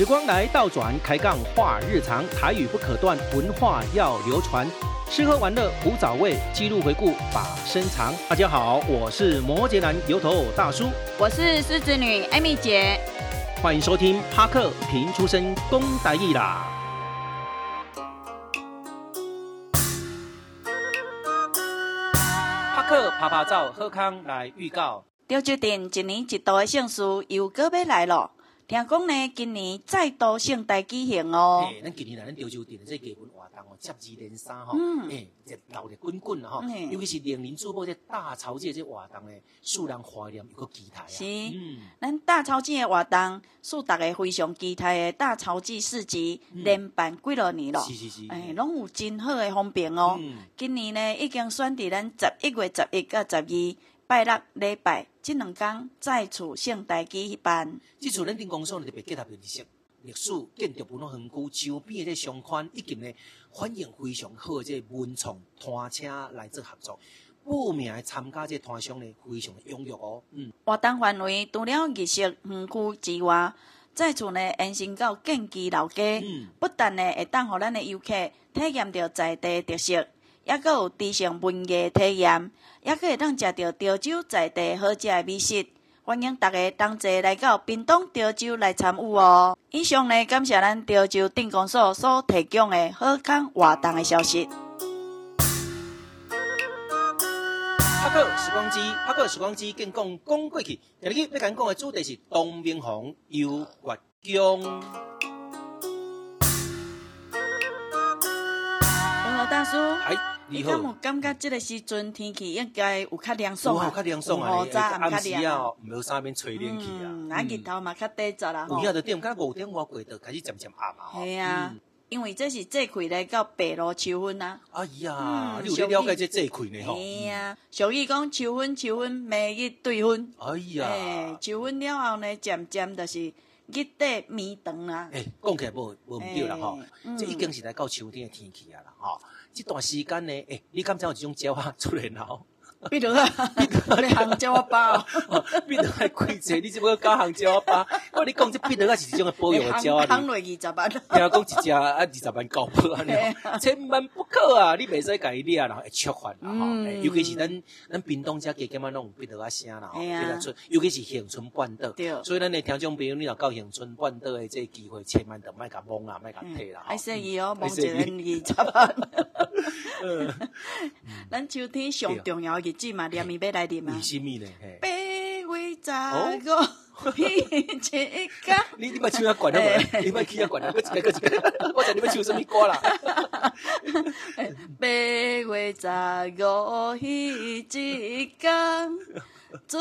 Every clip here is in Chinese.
时光来倒转，开杠话日常，台语不可断，文化要流传。吃喝玩乐无早味，记录回顾把身藏。大家好，我是摩羯男油头大叔，我是狮子女艾米姐，欢迎收听帕克平出身公台语啦。帕克拍拍照，好康来预告。中秋节一年一度的盛事又搁要来了。听讲呢，今年再度盛大举行哦。诶，咱今年来咱中秋节的这个活动哦，接二连三哈。热闹得滚滚哈。嗯。尤其是年年珠宝这大潮节这活动呢，使人怀念又搁期待啊。是。嗯。咱大潮节的活动，使大家非常期待的大潮节市集，连办几多年了。是是是。诶，拢有真好的方便哦。嗯。今年呢，已经选在咱十一月十一到十二。拜六礼拜这两天再次盛大举办。这次咱镇公所特别结合历史、历史、建筑文化园区周边的这商圈，以及呢反应非常好的这文创摊车来做合作。报名参加这摊商呢，非常的踊跃哦。嗯，活动范围除了仪式园区之外，再次呢延伸到建基老街，嗯、不但呢会当予咱的游客体验到在地特色。也阁有知性文艺体验，也阁会当食到潮州在地好食的美食。欢迎大家同齐来到屏东潮州来参与哦。以上呢，感谢咱潮州镇公所所提供的好康活动的消息。拍过时光机，拍过时光机，更讲讲过去。今日要甲咱讲的主题是东明红游月宫。大叔，你敢有感觉这个时阵天气应该有较凉爽啊？有较凉爽啊！早暗较凉哦，唔好三边吹冷气啊。嗯，那日头嘛较短暂啦。有影就点，刚五点外过就开始渐渐暗啊。系啊，因为这是节气来到白露秋分啊。哎呀，你有了解这节气呢？吼。系啊，俗语讲秋分秋分，每日对分。哎呀，秋分了后呢，渐渐就是日短暝长啊。诶，讲起来无无唔对啦吼，这已经是来到秋天的天气啊啦吼。这段时间呢，诶、欸，你敢知有这种鸟啊出来咯？比如啊，比如你香蕉啊包，比如还贵济，你怎么搞香蕉啊包？我你讲这比如啊是一种的保养的鸟啊，香落二十万，听讲一只啊二十万搞不啊，千万不可啊！你袂使家己掠，然后会触犯啦吼。尤其是咱咱屏东这加减嘛拢有比如啊声啦吼，尤其是恒春半岛，所以咱的听众朋友，你若到恒春半岛的这个机会，千万都莫甲懵啊，莫甲退啦。还说伊哦，懵一人二十咱秋天上重要的。记嘛，念咪要来念嘛？为什么呢？八月十五一个，你你把唱啊关了没？你把气啊关了？我一个，一个，我知你要唱什么歌啦？八月十五一个。准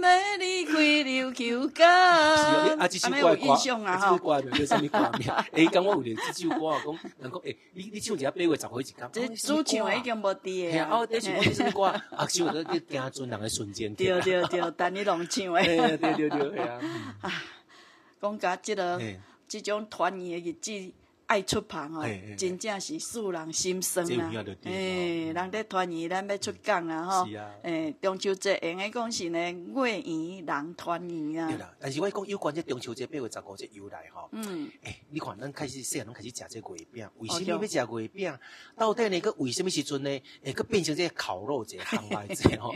备离开琉球港。啊，这首歌，这首歌叫什么歌名？哎，刚我有这首歌啊，讲人讲，哎，你你唱一下八月十号一天。这主唱已经无滴的。哦，这是我什么歌？啊，唱个叫惊尊人的瞬间。对对对，等你拢唱的。对对对，系啊。啊，讲甲这个这种团圆的日子。爱出棚哦，真正是使人心酸啊！诶，人在团圆，咱要出港啊！吼，诶，中秋节应该讲是呢，月圆人团圆啊。对啦，但是我讲有关这中秋节八月十五这由来吼，嗯，诶，你看咱开始细汉拢开始食这月饼，为什么要食月饼？到底呢？个为什么时阵呢？诶，个变成这烤肉节、烘焙节吼？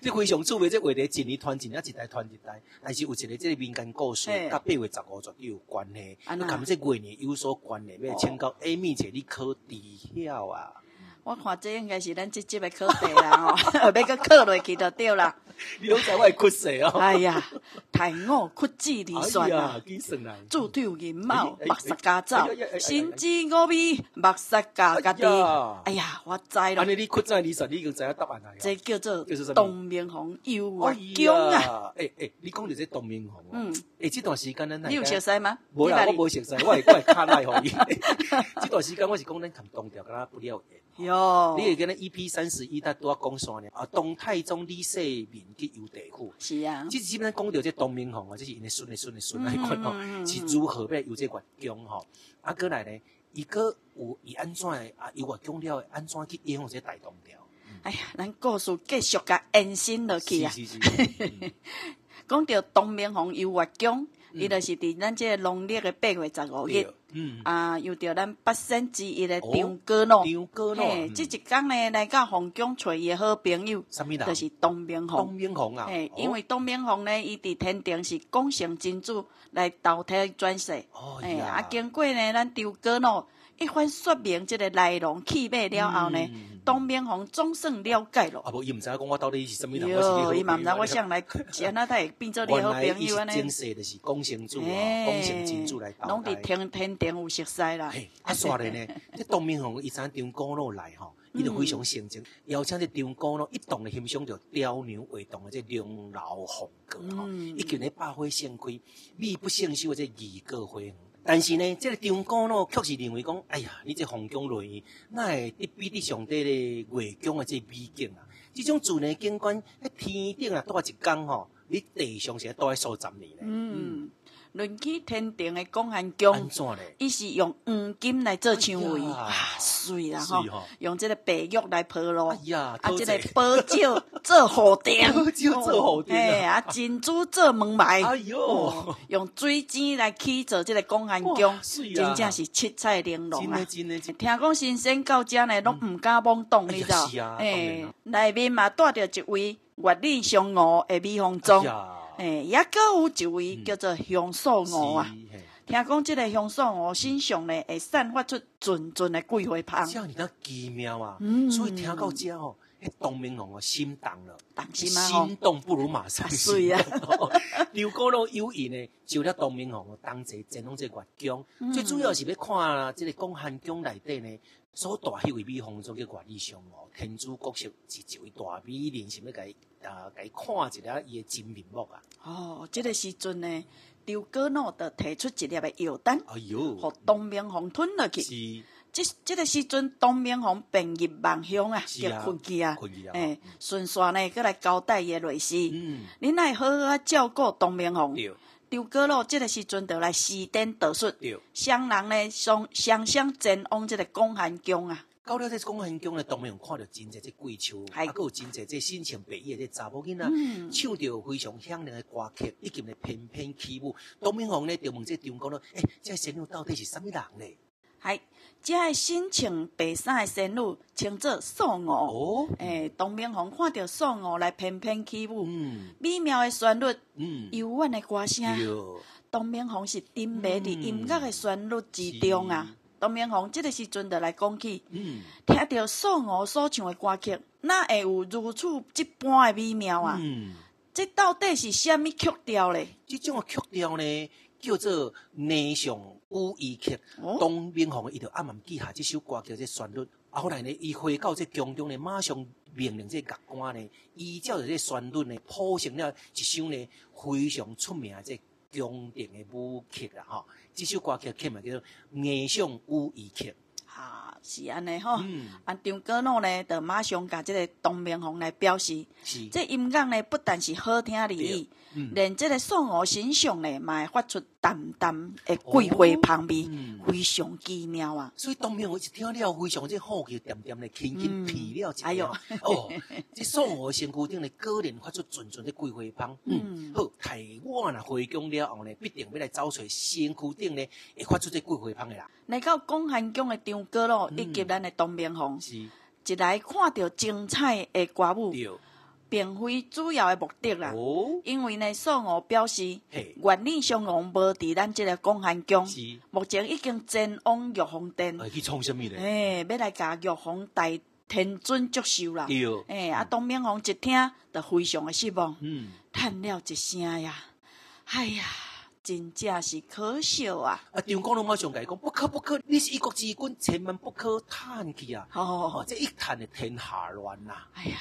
这非常趣味，这话题一年团一年，一代团一代。但是有一个这个民间故事，甲八月十五绝对有关系，佮咱这月年有所关系。要请教 Amy 姐，你考知晓啊？我看这应该是咱这集的考题啦，吼，要搁考落去就对啦。你拢知我会屈谁哦？哎呀，太我屈指离算啊！猪头银毛，目走，心知我味，目。哎呀，我知了。安尼你屈指离算，你已经知影答案啦。这叫做东明红游月宫啊！诶诶，你讲的这东明红，嗯，诶，这段时间咱，你有熟悉吗？无啦，我无熟悉，我系我系卡赖可以。这段时间我是讲咱谈东调，跟他不了解。哟，你会跟那 EP 三十一，他都要讲啥呢？啊，东太宗李世民去游地府。是啊，即基本上讲到这东明红啊，这是因的孙的孙的孙来看吼，是如何要游这月供吼？啊，过来呢，伊个有伊安怎的啊？游月供了，安怎去演这大东调？哎呀，咱故事继续甲延伸落去啊！讲到东明红游月供，伊就是伫咱这个农历的八月十五日，嗯啊，又着咱八仙之一的张果咯，张果老，嘿，这一天呢来到洪江找伊的好朋友？就是董明红。东明鸿啊，嘿，因为董明红呢，伊伫天庭是功成真主来投胎转世，哦，啊经过呢，咱张果老。一番说明这个内容去脉了后呢，东明红总算了解了。啊不，伊唔知影讲我到底是什么人。哟，伊嘛唔知我想来，安那他会变做你好朋友呢？原来伊是前世就是广成主啊，广成真主来。拢伫天天顶有熟悉啦。嘿，啊，煞咧呢，这东明红伊请张果老来吼，伊就非常盛情，邀请这张果老一同来欣赏着雕牛画栋的这龙楼凤阁吼，伊叫咧百花盛开，美不胜收的这仪阁花园。但是呢，这个张果呢确实认为讲，哎呀，你这皇宫内，那会得比得上这个月宫的这美景啊！这种自然景观，在天顶啊，多一天吼，你地上是多喺数十年呢。嗯。论起天庭的广寒宫，伊是用黄金来做墙围，啊，水啦吼，用这个白玉来铺路，啊，这个宝石做护顶，宝石做哎，啊，珍珠做门牌，哎哟，用水晶来起做这个广寒宫，真正是七彩玲珑啊！听讲神仙到这呢，拢唔敢妄动，你知道？哎，内面嘛带着一位月里嫦娥的美凤妆。诶，也阁有一位叫做香素娥啊，听讲即个香素娥身上呢会散发出阵阵的桂花香，这样你那奇妙啊！所以听到这吼，迄东明龙哦心动了，心动不如马上行啊！张果老有意呢，就了东明龙哦，当这前往这月宫，最主要是要看即个广寒宫内底呢。所大迄位美凤中叫月里嫦娥，天主国色是一位大美人，想要甲伊啊，甲伊看一下伊的真面目啊！哦，这个时阵呢，张果老就提出一粒的药丹，哎呦，互东明红吞落去。是，这这个时阵，东明红便入梦乡啊，就困去啊，困去啊。诶，顺续呢，搁来交代伊的类似，嗯，恁来好好啊照顾东明红。张果老这个时阵就来施展道术，双人呢双双双前往这个广寒宫啊。到了这广寒宫呢，董明红看到真侪这桂树，还佫有真侪这心情白意的这查某囡仔，唱着非常响亮的歌曲，已经来翩翩起舞。董明红呢就问这张果老，诶、欸，这仙女到底是什么人呢？系，这个身穿白衫的仙女，称作素娥。哦，诶、欸，东明红看到素娥来翩翩起舞，嗯，美妙的旋律，嗯，幽婉的歌声，董明红是沉迷伫音乐的旋律之中啊。东明红这个时阵就来讲起，嗯，听到素娥所唱的歌曲，哪会有如此这般的美妙啊？嗯，这到底是什么曲调咧？这种曲调呢，叫做霓裳。舞衣曲，董明红伊就暗暗记下这首歌叫做旋律。啊，后来呢，伊回到这宫中呢，马上命令这乐官呢，依照着这旋律呢，谱成了一首呢非常出名的这宫廷的舞曲啦。哈，这首歌曲起名叫做霓裳舞衣曲。啊，是安尼吼。嗯。啊，张果老呢，就马上甲这个董明红来表示，是这音乐呢，不但是好听而已，嗯、连这个宋娥身上呢，嘛会发出。淡淡的桂花香味，非常奇妙啊！所以董明红一听了非常之好奇，甜甜的，轻轻鼻了一下。哎呦，哦，这宋娥身躯顶的果然发出阵阵的桂花香。嗯，好，待我若回宫了后呢，必定要来找出身躯顶呢会发出这桂花香的啦。来到广寒宫的张果老以及咱的东明红，一来看到精彩的歌舞。并非主要的目的啦，哦、因为呢，宋娥表示，月里嫦娥无伫咱这个广寒宫，目前已经前往玉皇殿，去创什么呢？诶，要来甲玉皇大天尊祝寿啦。诶、欸，啊，东明红一听，就非常的失望，嗯，叹了一声呀，哎呀，真正是可笑啊！啊，张果老马上甲伊讲，不可不可，你是一国之君，千万不可叹去啊！哦，这一叹的天下乱呐！哎呀！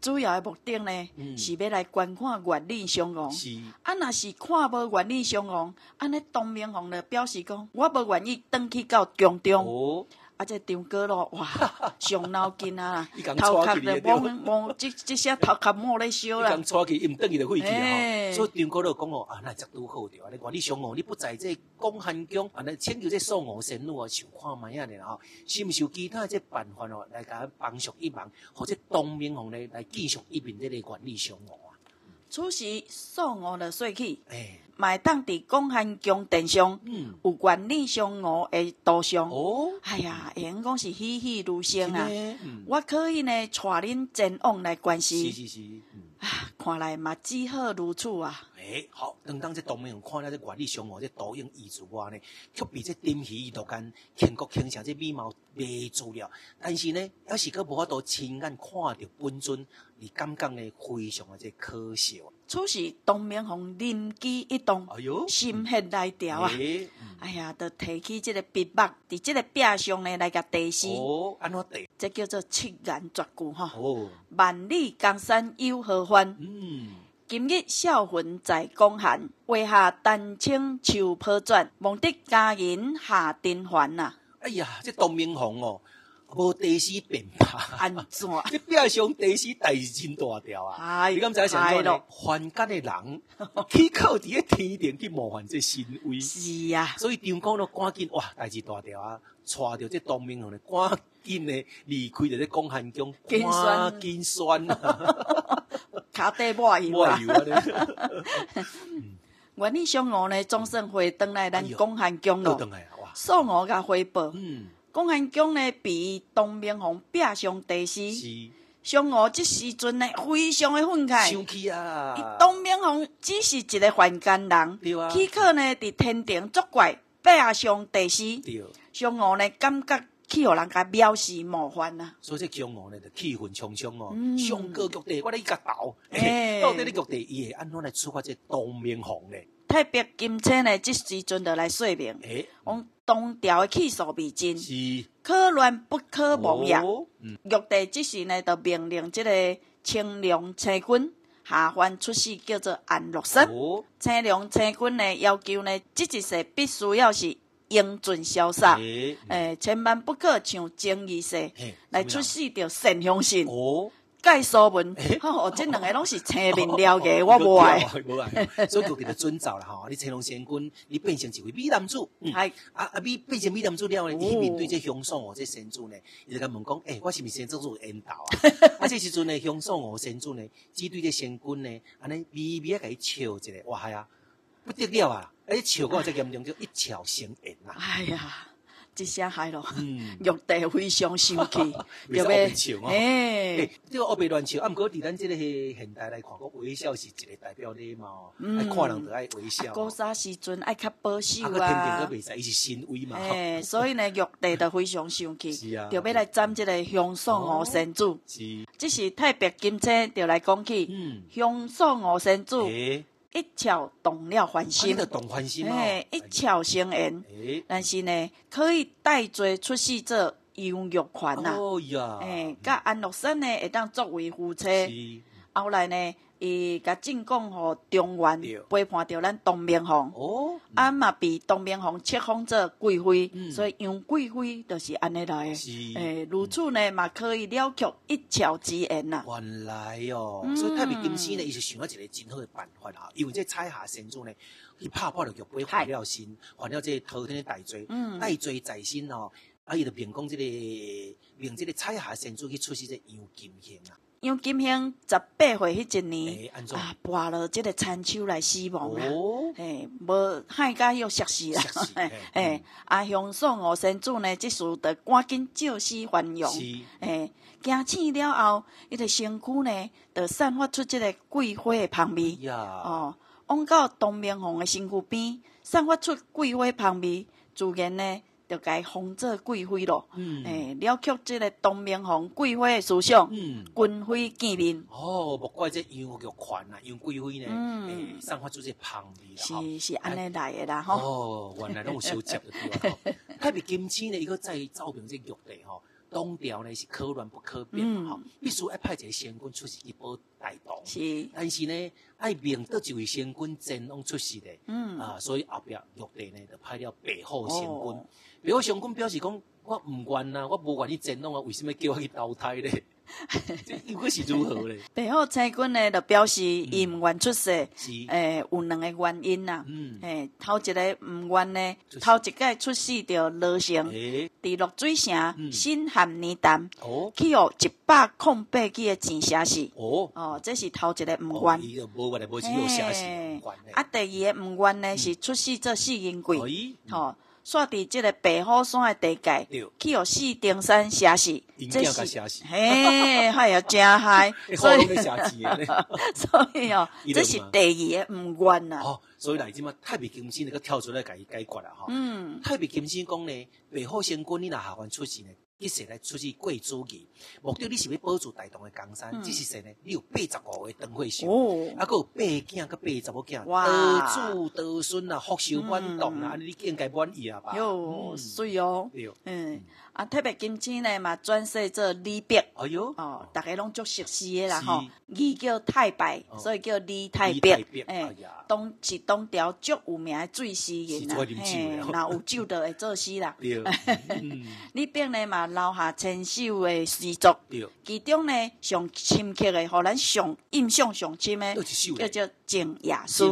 主要的目的呢，嗯、是要来观看月里嫦娥。是啊，若是看无月里嫦娥，安尼东明皇呢表示讲，我无愿意登去到宫中。哦啊！这张哥咯哇，伤脑筋啊！头壳的摸摸，这这些头壳摸咧烧啦。伊讲带去，伊唔等伊就废去啊！所以张果老讲哦，啊，那则拄好着。啊，你月里嫦娥，你不在这广汉宫，啊，那请求这素娥仙女啊，想看觅下呢吼，是毋是有其他这办法哦，来甲帮助一忙，或者东明红咧来继续一面这个月里嫦娥啊？此时宋吴的说起，哎，买当伫广汉宫殿上，嗯，有管理上我的图像。哦，哎呀，因讲是栩栩如生啊！嗯、我可以呢，带恁前往来关心。是是是，嗯、啊，看来嘛，只好如此啊。哎，好，当当这东明看了这管理上哦这倒影遗之外呢，却比这丁喜一道间倾国倾城这美貌未足了。但是呢，要是阁无法度亲眼看到本尊，你感觉呢非常的这可惜。此时东明红灵机一动，哎呦，心血来潮啊！哎，嗯、哎呀，就提起这个笔墨，伫这个壁上呢来个题诗。哦，安怎题？这叫做七言绝句哈。哦，万里江山有何欢？嗯。今日少魂在广汉，为下丹青秋破转，望得佳人下丁环呐！哎呀，这董明红哦，无题诗便吧？安怎？这壁上题诗代志真大条啊！哎，你敢知想说呢？凡间的人，去靠伫个天庭去模仿这神威。是啊，所以张公都赶紧哇，代志大条啊！带着这东明红呢，赶紧呢离开着这广汉宫，赶紧酸啊！卡底抹油啊！管理襄吴呢，总算回转来咱广汉宫咯。宋吴甲回报，广汉宫呢比东明红壁上题诗，襄吴这时阵呢非常的愤慨。生气啊！东明红只是一个凡间人，去可呢伫天庭作怪，壁上题诗，襄吴呢感觉。去互人家藐视冒犯啊，所以这姜王呢就气愤冲冲哦，上高玉帝我咧一个斗，到底你玉帝伊会安怎来处罚这东明红呢？太白金星呢，这时阵就来说明，诶，讲东调的气数未尽，是可乱不可忘也。玉帝这时呢，就命令这个青龙青军下凡出世，叫做安禄山。青龙青军呢，要求呢，这一世必须要是。英俊潇洒，诶、欸，千万不可像曾义世、欸、来出世着善凶神。哦，盖书文，哦，这两个拢是青面獠牙，我无爱。所以就给他遵照了吼，你青龙仙君，你变成一位美男子，系、嗯、啊啊，你变成美男子了呢，你面对这凶丧哦，这先祖呢，伊就甲问讲，诶、欸，我是毋是先祖做引导啊？啊，这时阵呢，凶丧哦，先祖呢，只对这仙君呢，安尼微微啊，给伊笑一下，哇呀，不得了啊！哎，笑过这严重就一巧成缘呐！哎呀，这下害咯，玉帝非常生气，对不对？哎，这个乌白乱笑，啊，不过伫咱这个现代来看，个微笑是一个代表礼貌，爱看人就爱微笑。古早时阵爱较保守啊，天庭都未使，伊是神威嘛。哎，所以呢，玉帝就非常生气，就要来斩这个凶丧吴先祖。是，这是太白金星就来讲起，嗯，凶丧吴先祖。一窍懂了欢心，哎，一窍成缘。但是呢，可以带罪出世做杨玉环呐。哎，甲安禄山呢，会当作为夫妻。后来呢，伊甲进贡互中原，背叛着咱东明皇。哦，啊嘛被东明皇册封做贵妃，所以杨贵妃就是安尼来。是，诶，如此呢嘛可以了却一朝之恩呐。原来哦，所以太平金星呢，伊是想到一个真好的办法啊。因为这彩霞先祖呢，伊拍破了玉杯，还了心，还了这个滔天的大罪，大罪在身哦。啊，伊就凭讲即个，命这个彩霞仙子去出世这杨金星啊。杨金星十八岁迄一年，欸、啊，跋了即个残秋来死亡啊！诶、欸，无害甲又摔死啦！诶，诶，啊，凶丧吴先祖呢，即时就赶紧照死还阳。诶、欸，惊醒了后，伊个身躯呢，就散发出即个桂花的香味。呀哦，往到东明红的身躯边，散发出桂花香味，自然呢。就该封做贵妃咯，诶、嗯，了却即个东明皇贵妃的思想，嗯君妃见面。哦，莫怪这杨玉环啊，杨贵妃呢，诶、嗯，散发出这香味。是是安尼来的啦，吼。哦，原来拢有小接的对吧。特别金枝呢，伊个再造平这玉帝吼，东调呢是可乱不可变吼，嗯、必须要派一个仙君出席一波带动。是，但是呢，爱命得一位先君前往出世的，嗯啊，所以后壁玉帝呢就派了白虎仙君。哦白虎先君表示讲，我唔管呐，我无愿意前往啊，为什么叫我去投胎咧？这又会是如何嘞？白虎星君呢，就表示伊毋愿出世，诶，有两个原因呐。诶，头一个毋愿呢，头一届出世就落成，伫落水城新汉年潭，去哦一百空八支的钱写死。哦，哦，这是头一个毋愿。诶，啊，第二个毋愿呢，是出世做四银贵，吼。煞伫即个白虎山的地界，去互四顶山写死，这是嘿，哎呀，真害，所以 所以哦，这是第二个毋愿呐。哦，所以来即嘛，太白金星那个跳出来解解决啦，哈。嗯，太白金星讲呢，白虎仙君你若下凡出世呢。一是来出去贵主义，目的你是要保住大同的江山。只是说呢，你有八十五个灯会烧，啊，佫有八囝佮八十五囝，得子得孙啊，福寿满堂啊，你应该满意啊吧？哟，水哦，嗯，啊，太白金星呢嘛，转世做李白，哎哟，哦，大家拢足熟悉的啦吼，伊叫太白，所以叫李太白，哎，东是东条足有名的水诗人啦，嘿，那有酒就会作诗啦，李白 呢嘛。留下千首的诗作，其中呢上深刻的，互咱上印象上深的，叫做《静夜思》。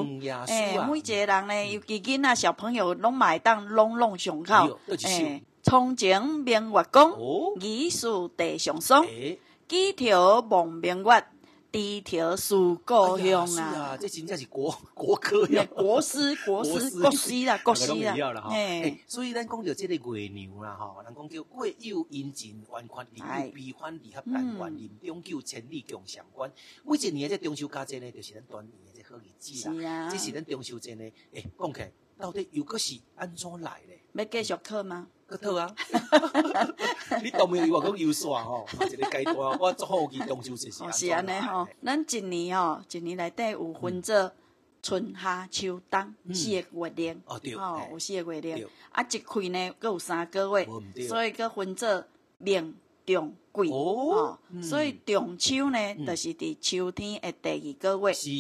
哎，每一个人呢，尤其囡仔小朋友，拢买当拢拢上口。诶，从前明月光，疑是地上霜。几条望明月。低头思故乡啊！这真正是国国歌呀，国诗 国诗国诗啦，国诗啦。哎，所以咱讲到这个月娘啦，吼，人讲叫月有阴晴圆缺，日有悲欢离合，但愿人终究千里共向关。每一年的这中秋佳节呢，就是咱团圆的这好日子啦。这是咱中秋节呢，哎，讲起来到底又个是安怎来的？要继续考吗？个套啊！你都没有话讲优耍吼，一个阶段我做好记中秋节是是安尼吼，咱一年吼，一年内底有分做春夏秋冬四个月令哦，对，吼有四个月令，啊一开呢，搁有三个月，所以搁分做明中贵哦，所以中秋呢，就是伫秋天的第二个月。是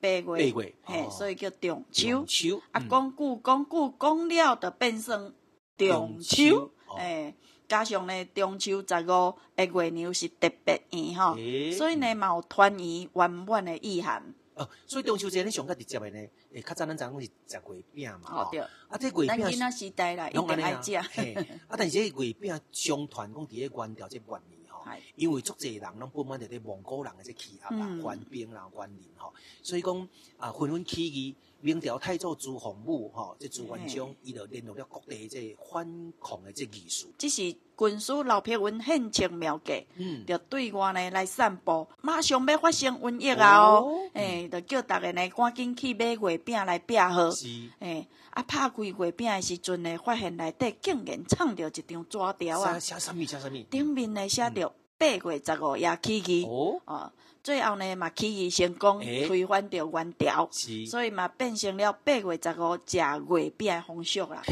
八月，八月嘿，所以叫中秋。秋啊，讲句讲句讲了，就变成。中秋，诶，加上呢，中秋十五个月娘是特别圆吼，所以呢，嘛有团圆圆满的意涵。哦，所以中秋节你上较直接的呢，诶，较早咱讲是食月饼嘛，吼，啊，这月饼，咱囡仔时代啦，一定爱食。啊，但是这月饼相传讲伫个元朝这元因为足侪人拢不满着咧蒙古人的这气压啦、官兵啦、官吏吼，所以讲啊，纷纷起义。明朝太祖朱洪武，吼，即朱元璋，伊就联络了各地这反抗的这艺术。这是军师刘伯温献称妙计，嗯，就对外呢来散布，马上要发生瘟疫啊！哦，诶、欸，就叫大家呢赶紧去买月饼来备好。是，诶、欸，啊，拍开月饼的时阵呢，发现内底竟然藏着一张纸条啊！写什么？写什么？顶面呢写着八月十五夜起义。哦，啊。最后呢，嘛起义成功，推翻掉元朝，所以嘛变成了八月十五食月饼的风俗啦。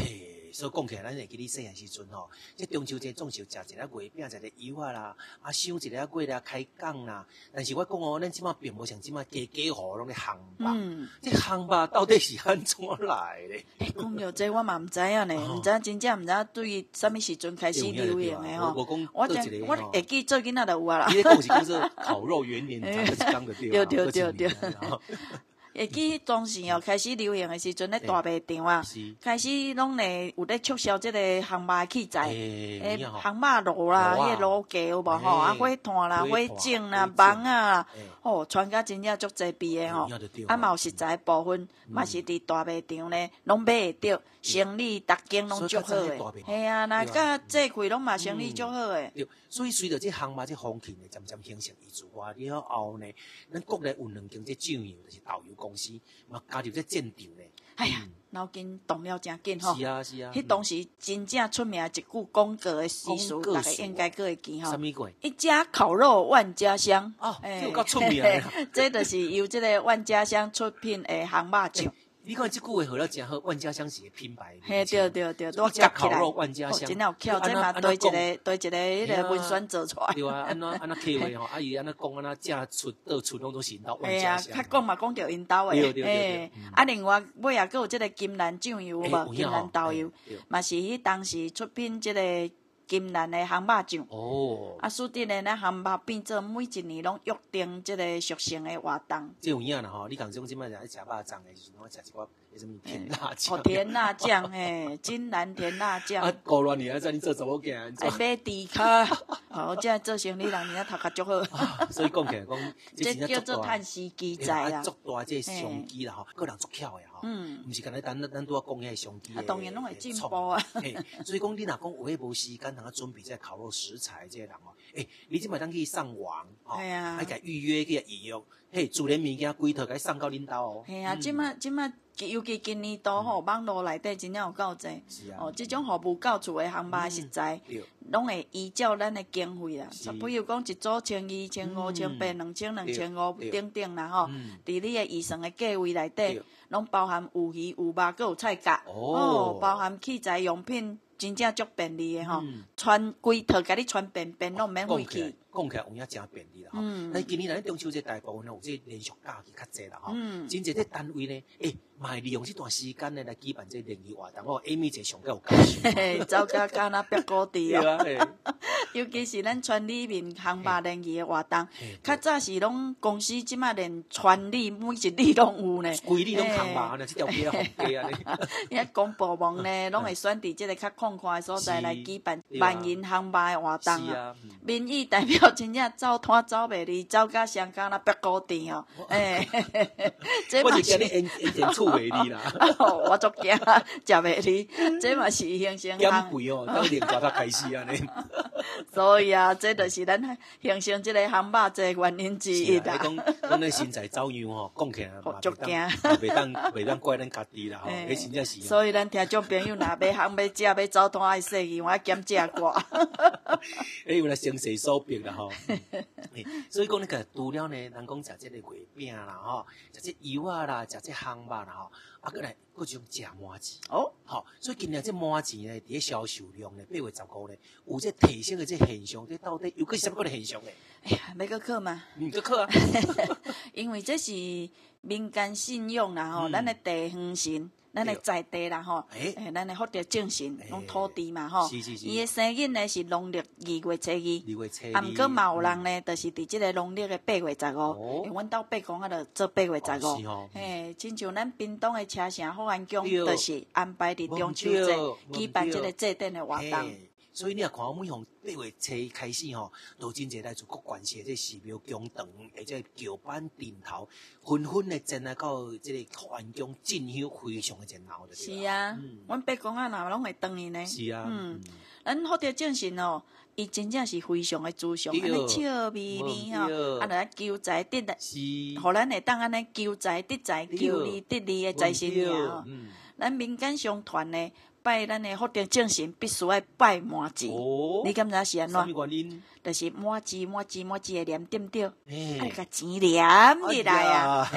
所以讲起来，咱会记得细汉时阵吼，即中秋节总是食一个月饼，一个柚啊啦，啊收一个过来开讲啦。但是我讲哦，咱即马并无像即马家家户拢咧烘肉，这烘吧到底是安怎来咧？讲到这我嘛毋知影呢，毋知真正毋知对于啥物时阵开始流行的吼。我讲，我我会记做囡仔就有啊啦。伊咧讲是叫做烤肉元年，才是讲的对。对对对对。会记当时哦，开始流行的时阵咧，大卖场啊，开始拢咧有咧促销即个杭肉器材，诶，杭肉炉啦，迄个炉架有无吼？啊，火炭啦，火种啦，网啊，哦，传甲真正足济币的吼。啊，嘛有实在部分，嘛是伫大卖场咧，拢买会着，生意逐间拢足好诶。系啊，那甲这季拢嘛生意足好诶。所以随着这项嘛这风气呢，渐渐形成一句话了后呢，咱国内有两间这酱油，就是导游公司，嘛加入这战场呢。哎呀，脑筋动了真紧吼。是啊是啊。迄当时真正出名一句广告的习俗，大家应该阁会记吼。什么鬼？一家烤肉万家香。哦，这够出名的。这就是由这个万家香出品的杭肉酱。你看这句话好了，真好，万家香是个品牌。嘿，对对对，一家烤肉万家香。真有巧，这嘛对一个对一个迄个文宣做出来。对啊，安那 安那客话吼，阿姨安那讲安那正出到出拢都是因兜万家香。哎呀，较讲嘛讲着因兜诶。对对对。啊，另外尾也阁有这个金兰酱油无？金兰豆油，嘛是迄当时出品这个金兰的杭肉酱。哦。啊，属地的咱烘肉变做每一年拢约定即个属性的活动。这有影啦吼，你讲种即摆在食肉粽的时阵，我食一寡什么甜辣酱。哦，甜辣酱嘿，金兰甜辣酱。啊，搞乱你啊，在你做怎么讲？爱买猪脚，哦，这样做生意人，你啊头壳足好。所以讲起来讲，这叫做趁时机在啦。足大这商机啦吼，个人足巧的吼。嗯。唔是干那咱咱拄仔讲迄个商机。啊，当然拢会进步啊。嘿所以讲你若讲有迄无时间，通啊准备这烤肉食材，这个人哦，诶，你即摆当去上网，系啊，爱甲预约去预约，嘿，自然物件规套甲送到恁兜哦。系啊，即摆即摆。尤其今年多吼，网络内底真正有够济，哦，即种服务到厝的烘肉食材，拢会依照咱诶经费啦。比如讲一组千二、千五、千八、两千、两千五等等啦吼。伫你诶预算诶价位内底，拢包含有鱼、有肉，阁有菜价，哦，包含器材用品，真正足便利诶吼。穿规套，甲你穿便便拢免费去。讲起来有影真便利啦吼。但今年咱中秋节大部分有这连续假期较济啦吼。真济这单位呢，诶。嘛会利用这段时间呢来举办这联谊活动，我下面就上个有介绍。走到干那别高地哦，尤其是咱村里面烘肉联谊的活动，较早是拢公司即马连村里每一里拢有呢。规里拢烘肉呢，这条街好街啊！因为 公部门呢，拢会选伫即个较空旷的所在来举办万人烘肉的活动啊。民意代表真正走摊走袂离，走到上干那别高地哦。诶，这嘛是。袂离啦，我足惊食袂离，这嘛是形成减肥哦，到年早才开始安尼。所以啊，这就是咱形成这个烘肉这原因之一啦。讲讲那身材走样吼，讲起来嘛，足惊，袂当袂当怪咱家己啦吼，迄真正是。所以咱听众朋友若要行要食要走摊爱说伊，我减食过。哎，原来生势所逼啦吼。所以讲那个除了呢，人讲食这个月饼啦吼，食这油啊啦，食这烘肉啦。吼，啊，过来各种食麻糬哦，好，所以今年这麻糬呢，伫咧销售量呢，八月十五呢，有这提升的这现象，这到底有个什么个现象呢？哎呀，没个课嘛，没个课啊，因为这是民间信用啦吼，咱的地方神。咱的在地啦吼，诶，咱的福德精神，拢土地嘛吼，伊的生日呢是农历二月初二，啊，毋过嘛有人呢，就是伫即个农历的八月十五，因阮兜八公啊，就做八月十五，嘿，亲像咱屏东的车城福安宫，就是安排伫中秋节举办即个祭典的活动。所以你也看，每逢八月初开始吼，都真侪来自各县市，这寺庙宫堂，或者桥板顶头，纷纷的进来到这个福安宫进香，非常的热闹。是啊，阮八公啊，哪拢会当伊呢？是啊，嗯，咱福德正神哦，伊真正是非常的慈祥，安尼笑眯眯吼，啊，来救灾得来，是，互咱会当安尼救灾得灾，救利得利的财神爷。嗯，咱民间相传呢。拜咱的福鼎正神，必须爱拜满字。哦、你感觉是安怎？就是满字满字满字的念对不对？哎，个钱念起来啊！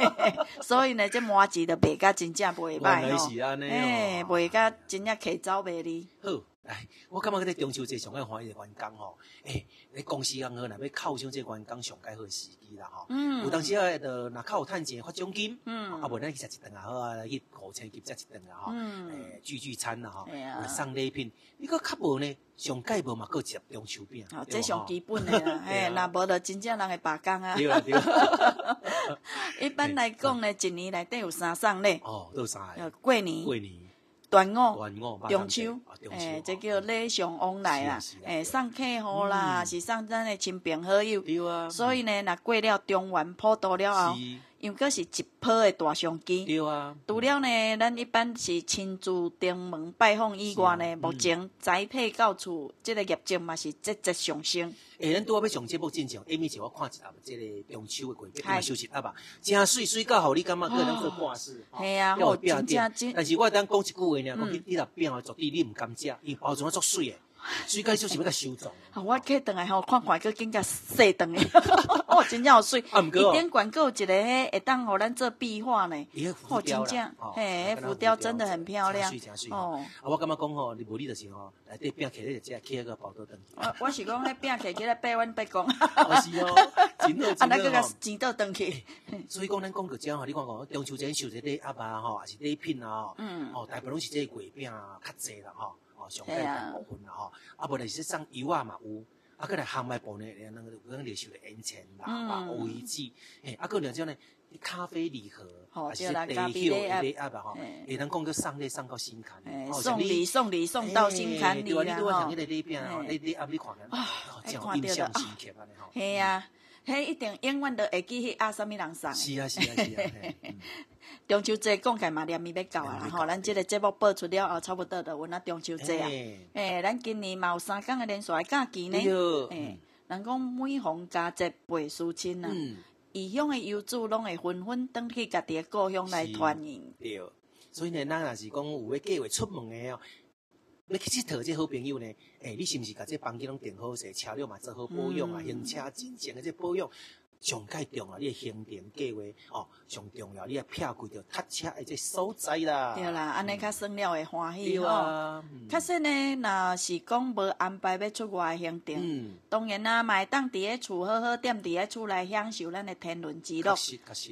所以呢，这满字就卖甲真正袂歹哦。哎，卖甲真正客走袂离。好，来，我感觉这个中秋节上爱欢喜的员工吼，哎，你公司行号若要犒赏这个员工上该好时机啦吼。嗯。有当时啊，就若较有趁钱发奖金。嗯。啊，无咱去食一顿也好啊，去五千级食一顿啊吼。嗯。诶，聚聚餐啦吼。系啊。送礼品，你个较无呢？上盖无嘛，阁食中秋饼。哦，这上基本的啦。哎，若无就真正人会罢工啊。对啊，对啊。一般来讲呢，一年内底有三送礼。哦，都有三个。过年。过年。端午、中秋，诶，这叫礼尚往来啦，诶，送客户啦，是送咱的亲朋好友。所以呢，若过了中元普渡了后，又阁是一批的大商机。对啊除了呢，咱一般是亲自登门拜访以外呢，目前宅配到厝，即个业绩嘛是节节上升。诶，咱拄仔要上节目进前，下面就我看一下即个中秋的月饼，休息啊吧。真水水到好，你感觉个人做挂饰，系啊，好真正真。但是我当讲一句话呢，讲你你若变啊，绝对你毋甘食，伊包装啊足水诶。水解就是要甲收藏。我去等来吼，看看阁更加细长的。哦，真正有水。啊，毋过哦。一点广告一个迄会当互咱做壁画呢。哦，真正。嘿，浮雕真的很漂亮。哦。啊，我感觉讲吼，你无你就是吼，来对饼起来就食，起来个包倒转。我我是讲，迄饼起起来八万八公。是哦。真好真好。啊，那个个钱倒转去。所以讲，咱讲个讲吼，你看讲中秋节收这礼盒啊，吼，还是礼品啊，嗯。哦，大部分拢是这个月饼啊较济啦，吼。吼，上盖大部分啦吼，啊，无就是上油啊嘛有，啊，搁来烘麦部呢，那个可能连续的盐醛啦、嘛维基，诶，啊，搁两种呢，咖啡礼盒，还是茶叶礼盒吧，吼，诶，能讲个送礼送到心坎，送礼送礼送到心坎里啦，吼，你你边啊，你你啊，你看啊，看到了啊，系啊。迄一定永远都会记起啊，什么人送的？是啊是啊是啊。中秋节讲起嘛，连咪要到啊，吼，咱这个节目播出了后，差不多就阮啊中秋节啊。诶，咱今年嘛有三天的连续的假期呢。诶，人讲每逢佳节倍思亲啊。异乡的游子拢会纷纷返去家己的故乡来团圆。对，所以呢，咱若是讲有要计划出门的哦。你去佚佗，这好朋友呢？诶、欸，你是毋是甲这房间拢订好势，车辆嘛做好保养啊，行车进前的这保养。上盖重要，你诶行程计划哦，上重要，你诶票贵着搭车诶这所在啦。对啦，安尼较算了会欢喜哦。确实呢，若是讲无安排要出外行程，当然啦，嘛会当伫咧厝好好踮伫咧厝内享受咱诶天伦之乐。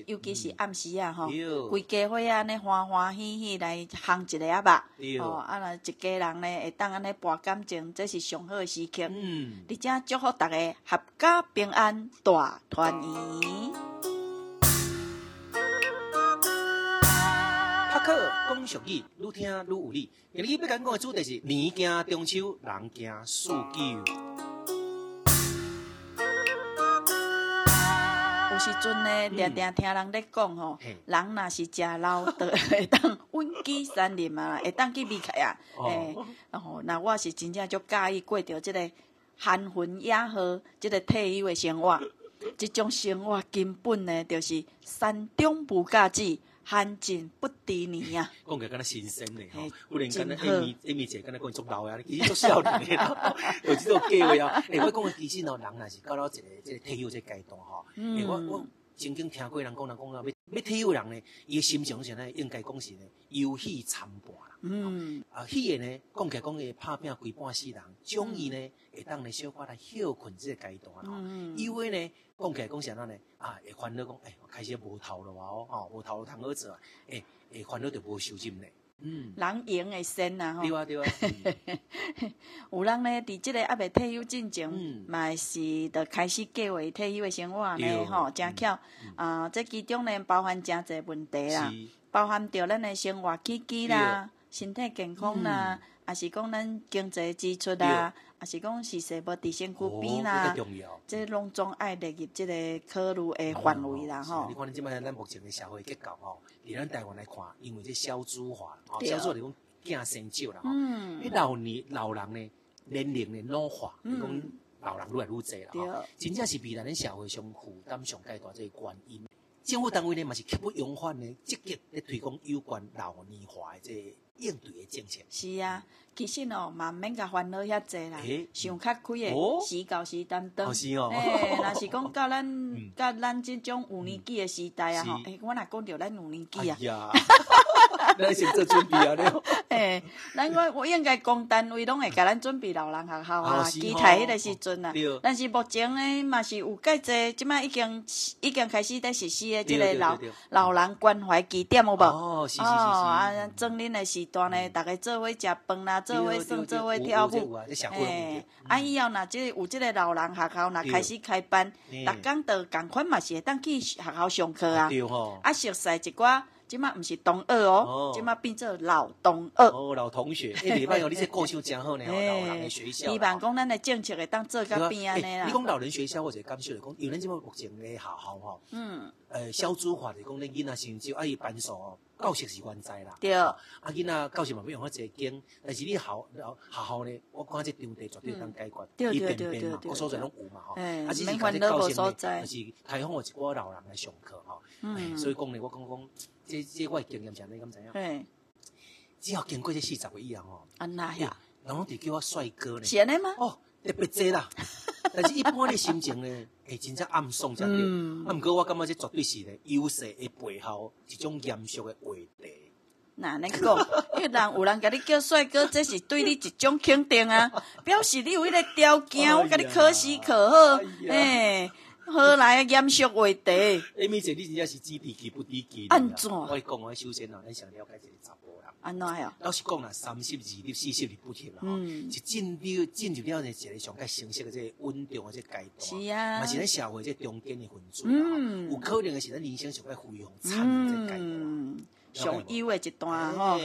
尤其是暗时啊，吼，规家伙安尼欢欢喜喜来行一个啊吧。哦，啊，若一家人呢会当安尼博感情，这是上好诶时刻。嗯，而且祝福大家合家平安，大团。拍克讲俗语，愈听愈有理。今日要讲讲的主题是年惊中秋，人惊四九。有时阵呢，常常听人咧讲吼，人若是食老，就 会当稳居山林啊，会当去避开啊。诶，然后那我是真正就介意过着即个含混雅好，即个退休的生活。这种生活根本呢，就是山中无价子，闲静不知年啊！讲起来敢若新鲜嘞，吼，不然敢若艾米艾米姐敢若讲做老呀，其实做少年的啦，有这种机会啊！诶，我讲的其实哦，人若是到了一个这个退休这个阶段吼，诶，我我曾经听过人讲，人讲啊，要要退休人呢，伊个心情是呢，应该讲是呢，忧喜参半啦。嗯，啊，迄个呢，讲起来讲个拍拼规半世人，终于呢，会当呢小可来休困这个阶段吼，因为呢。讲起来讲啥呢？啊，会烦恼讲，哎，开始无头了哇哦，吼，无头通好做啊，哎，会烦恼就无收入呢。嗯，人赢会先啊，吼。对啊，对啊。有人呢，伫即个还未退休进前，嘛是着开始计划退休的生活呢，吼，真巧。啊，这其中呢，包含真侪问题啦，包含着咱的生活起居啦，身体健康啦，也是讲咱经济支出啦。也是讲是说无伫身躯边啦，这拢总爱列入这个考虑的范围啦，吼。你看，你即摆咱目前的社会结构吼，伫咱台湾来看，因为这少子化，少子化就讲囝生少啦，吼。嗯。迄老年老人呢，年龄的老化，你讲老人愈来愈济啦，吼。真正是未来咱社会上负担上较大这个原因。政府单位呢，嘛是刻不容缓的积极来推广有关老年化的这应对的政策。是啊。其实哦，嘛免甲烦恼遐济啦，想较开的，时到时担当。诶，若是讲到咱，到咱即种五年级的时代啊，吼，诶，我若讲着咱五年级啊，咱先做准备啊，你。诶，咱我我应该讲单位拢会甲咱准备老人学校啊，期待迄个时阵啊。但是目前诶，嘛是有介济，即摆已经已经开始在实施诶，即个老老人关怀基点有无？哦，是是是啊，正恁诶时段呢，逐个做伙食饭啦。做伙耍，做伙跳舞，诶，啊以后若即个有即个老人学校，若开始开班，逐工都共款嘛是会当去学校上课啊，啊熟悉一寡，即马毋是同学哦，即马变做老同学。哦，老同学，诶，礼拜哦，你这故事真好呢，老人诶学校。希望讲咱的政策会当做甲边安尼啦。你讲老人学校，我就感受来讲，因为咱即马目前的学校吼，嗯，诶，少子化就讲恁囡仔先少，啊伊班数。教室是原在啦，对。啊，囡仔教室嘛，要用较济间，但是你校校校呢，我看这场地绝对能解决，伊便便嘛，各所在拢有嘛吼。啊，只是讲这教室呢，就是开放有一寡老人来上课吼。嗯。所以讲呢，我讲讲，这这我的经验是安尼，敢知影？对。只要经过这四十个以后吼，安那呀？然后就叫我帅哥呢。是安尼吗？哦，特别济啦。但是一般的心情呢，会真正暗爽才对。啊，毋过我感觉这绝对是咧，优势的背后一种严肃的话题。那你讲，因为人有人甲你叫帅哥，这是对你一种肯定啊，表示你有迄个条件，我甲你可喜可贺。哎，何来严肃话题？哎，咪姐，你真正是知己不知己。安怎？我讲我首先啊，咱想了解这个查甫人。安怎呀？老实讲啦，三十二立四十二不停啦，嗯，是进入进入了呢一个上较成熟的这个稳定的这个阶段。是啊，嘛是咱社会这中间的分子。嗯，有可能的是咱人生上较辉煌灿烂的这个阶段，上优的一段吼。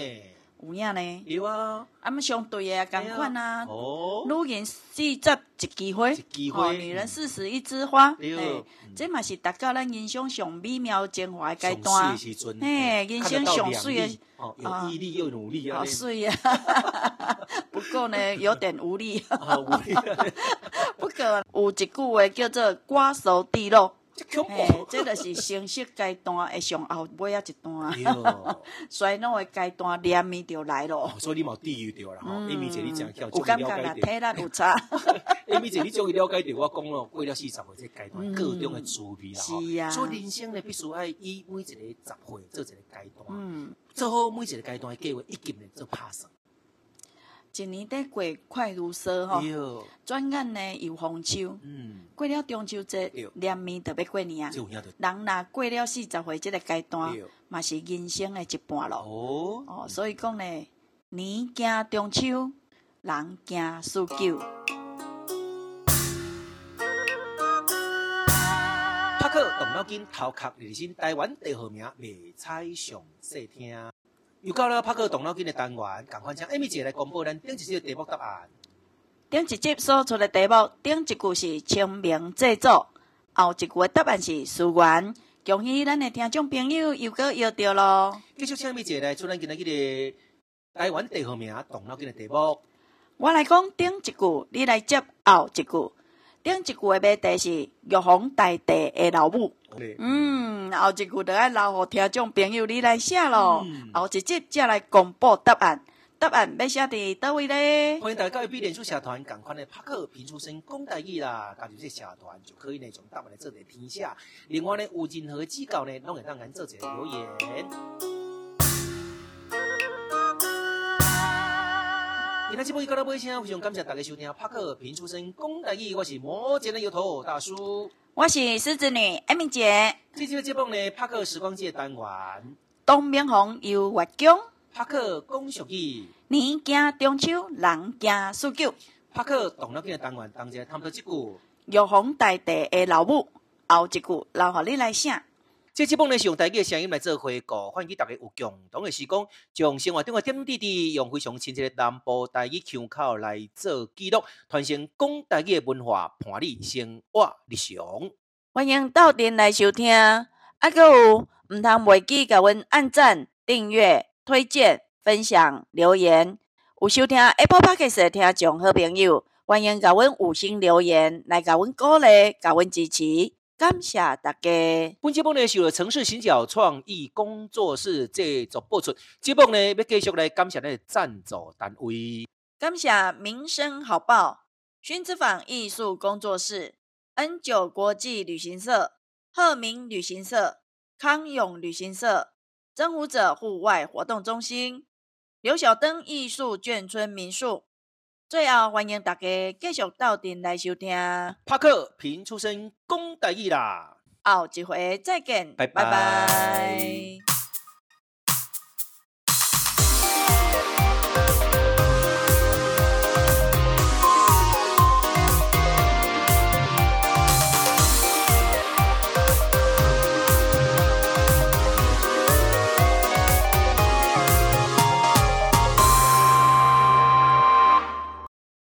有影呢？有啊，啊，么相对的同款啊。哦，女人四十一枝花，哦，女人四十一枝花。对，这嘛是达到咱人生上美妙精华的阶段。嘿，人生上水的，哦，有毅力又努力啊。好水啊！不过呢，有点无力。不过有一句话叫做“瓜熟蒂落”。嘿，这个是成熟阶段的上后尾啊一段，衰老的阶段连绵就来了。所以你冇地遇到啦，哈。Amy 姐，你真巧，有感觉啦，体力有差。Amy 姐，你终于了解到我讲了过了四十岁这阶段各种的滋味啦，是啊。所以人生呢，必须要以每一个十岁做一个阶段，嗯，做好每一个阶段的计划，一定能做拍算。一年得过快如梭吼，转眼呢又丰收。嗯，过了中秋节，连绵就要过年啊。人若过了四十岁这个阶段，嘛是人生的一半咯。哦，哦，所以讲呢，年惊中秋，人惊四九。拍克动脑筋，头壳认真，台湾地号名，卖菜上细听。又到了帕克动脑筋的单元，赶快将 Amy 姐来公布咱顶一集的题目答案。顶一集所出的题目，顶一句是清明祭祖，后一句的答案是思源。恭喜咱的听众朋友又个又对咯。继续请 Amy 姐来出咱今日的台湾第二名动脑筋的题目。我来讲顶一句，你来接后一句。顶一句的谜题是玉皇大帝的老母。嗯，后一句就爱留互听众朋友你来写咯。嗯、后一集再来公布答案，答案要写伫倒位咧？欢迎大家到 FB 脸书社团，赶快来帕克评出声讲大意啦！加入这社团就可以呢，从答案来做个填写。另外呢，有任何指教呢，拢会当咱做一个留言。今日节目到尾声，非常感谢大家收听帕克评出声讲台语，我是摩羯的油头大叔，我是狮子女艾米姐。这期的节目呢，帕克时光机单元，东明红游月宫，帕克讲俗语，年惊中秋，人惊四九，帕克动脑筋的单元，当家他们这句，玉皇大帝的老母，后一句留予你来写。这节目呢是用大家的声音来做回顾，欢迎大家有共同的时光，将生活中的点点滴滴用非常亲切的南部台语腔口来做记录，传承讲大语的文化，伴你生活日常。欢迎到店来收听，啊，阁有唔通忘记甲阮按赞、订阅、推荐、分享、留言。有收听 Apple Podcast 的听众好朋友，欢迎甲阮五星留言来甲阮鼓励，甲阮支持。感谢大家。本节目呢是由城市行脚创意工作室制作播出。节目呢要继续来感谢咱的赞助单位。感谢民生好报、薰之坊艺术工作室、N 九国际旅行社、鹤鸣旅行社、康永旅行社、征服者户外活动中心、刘小灯艺术眷村民宿。最后，欢迎大家继续到店来收听。帕克平出身功德义啦，后一回再见，拜拜。拜拜。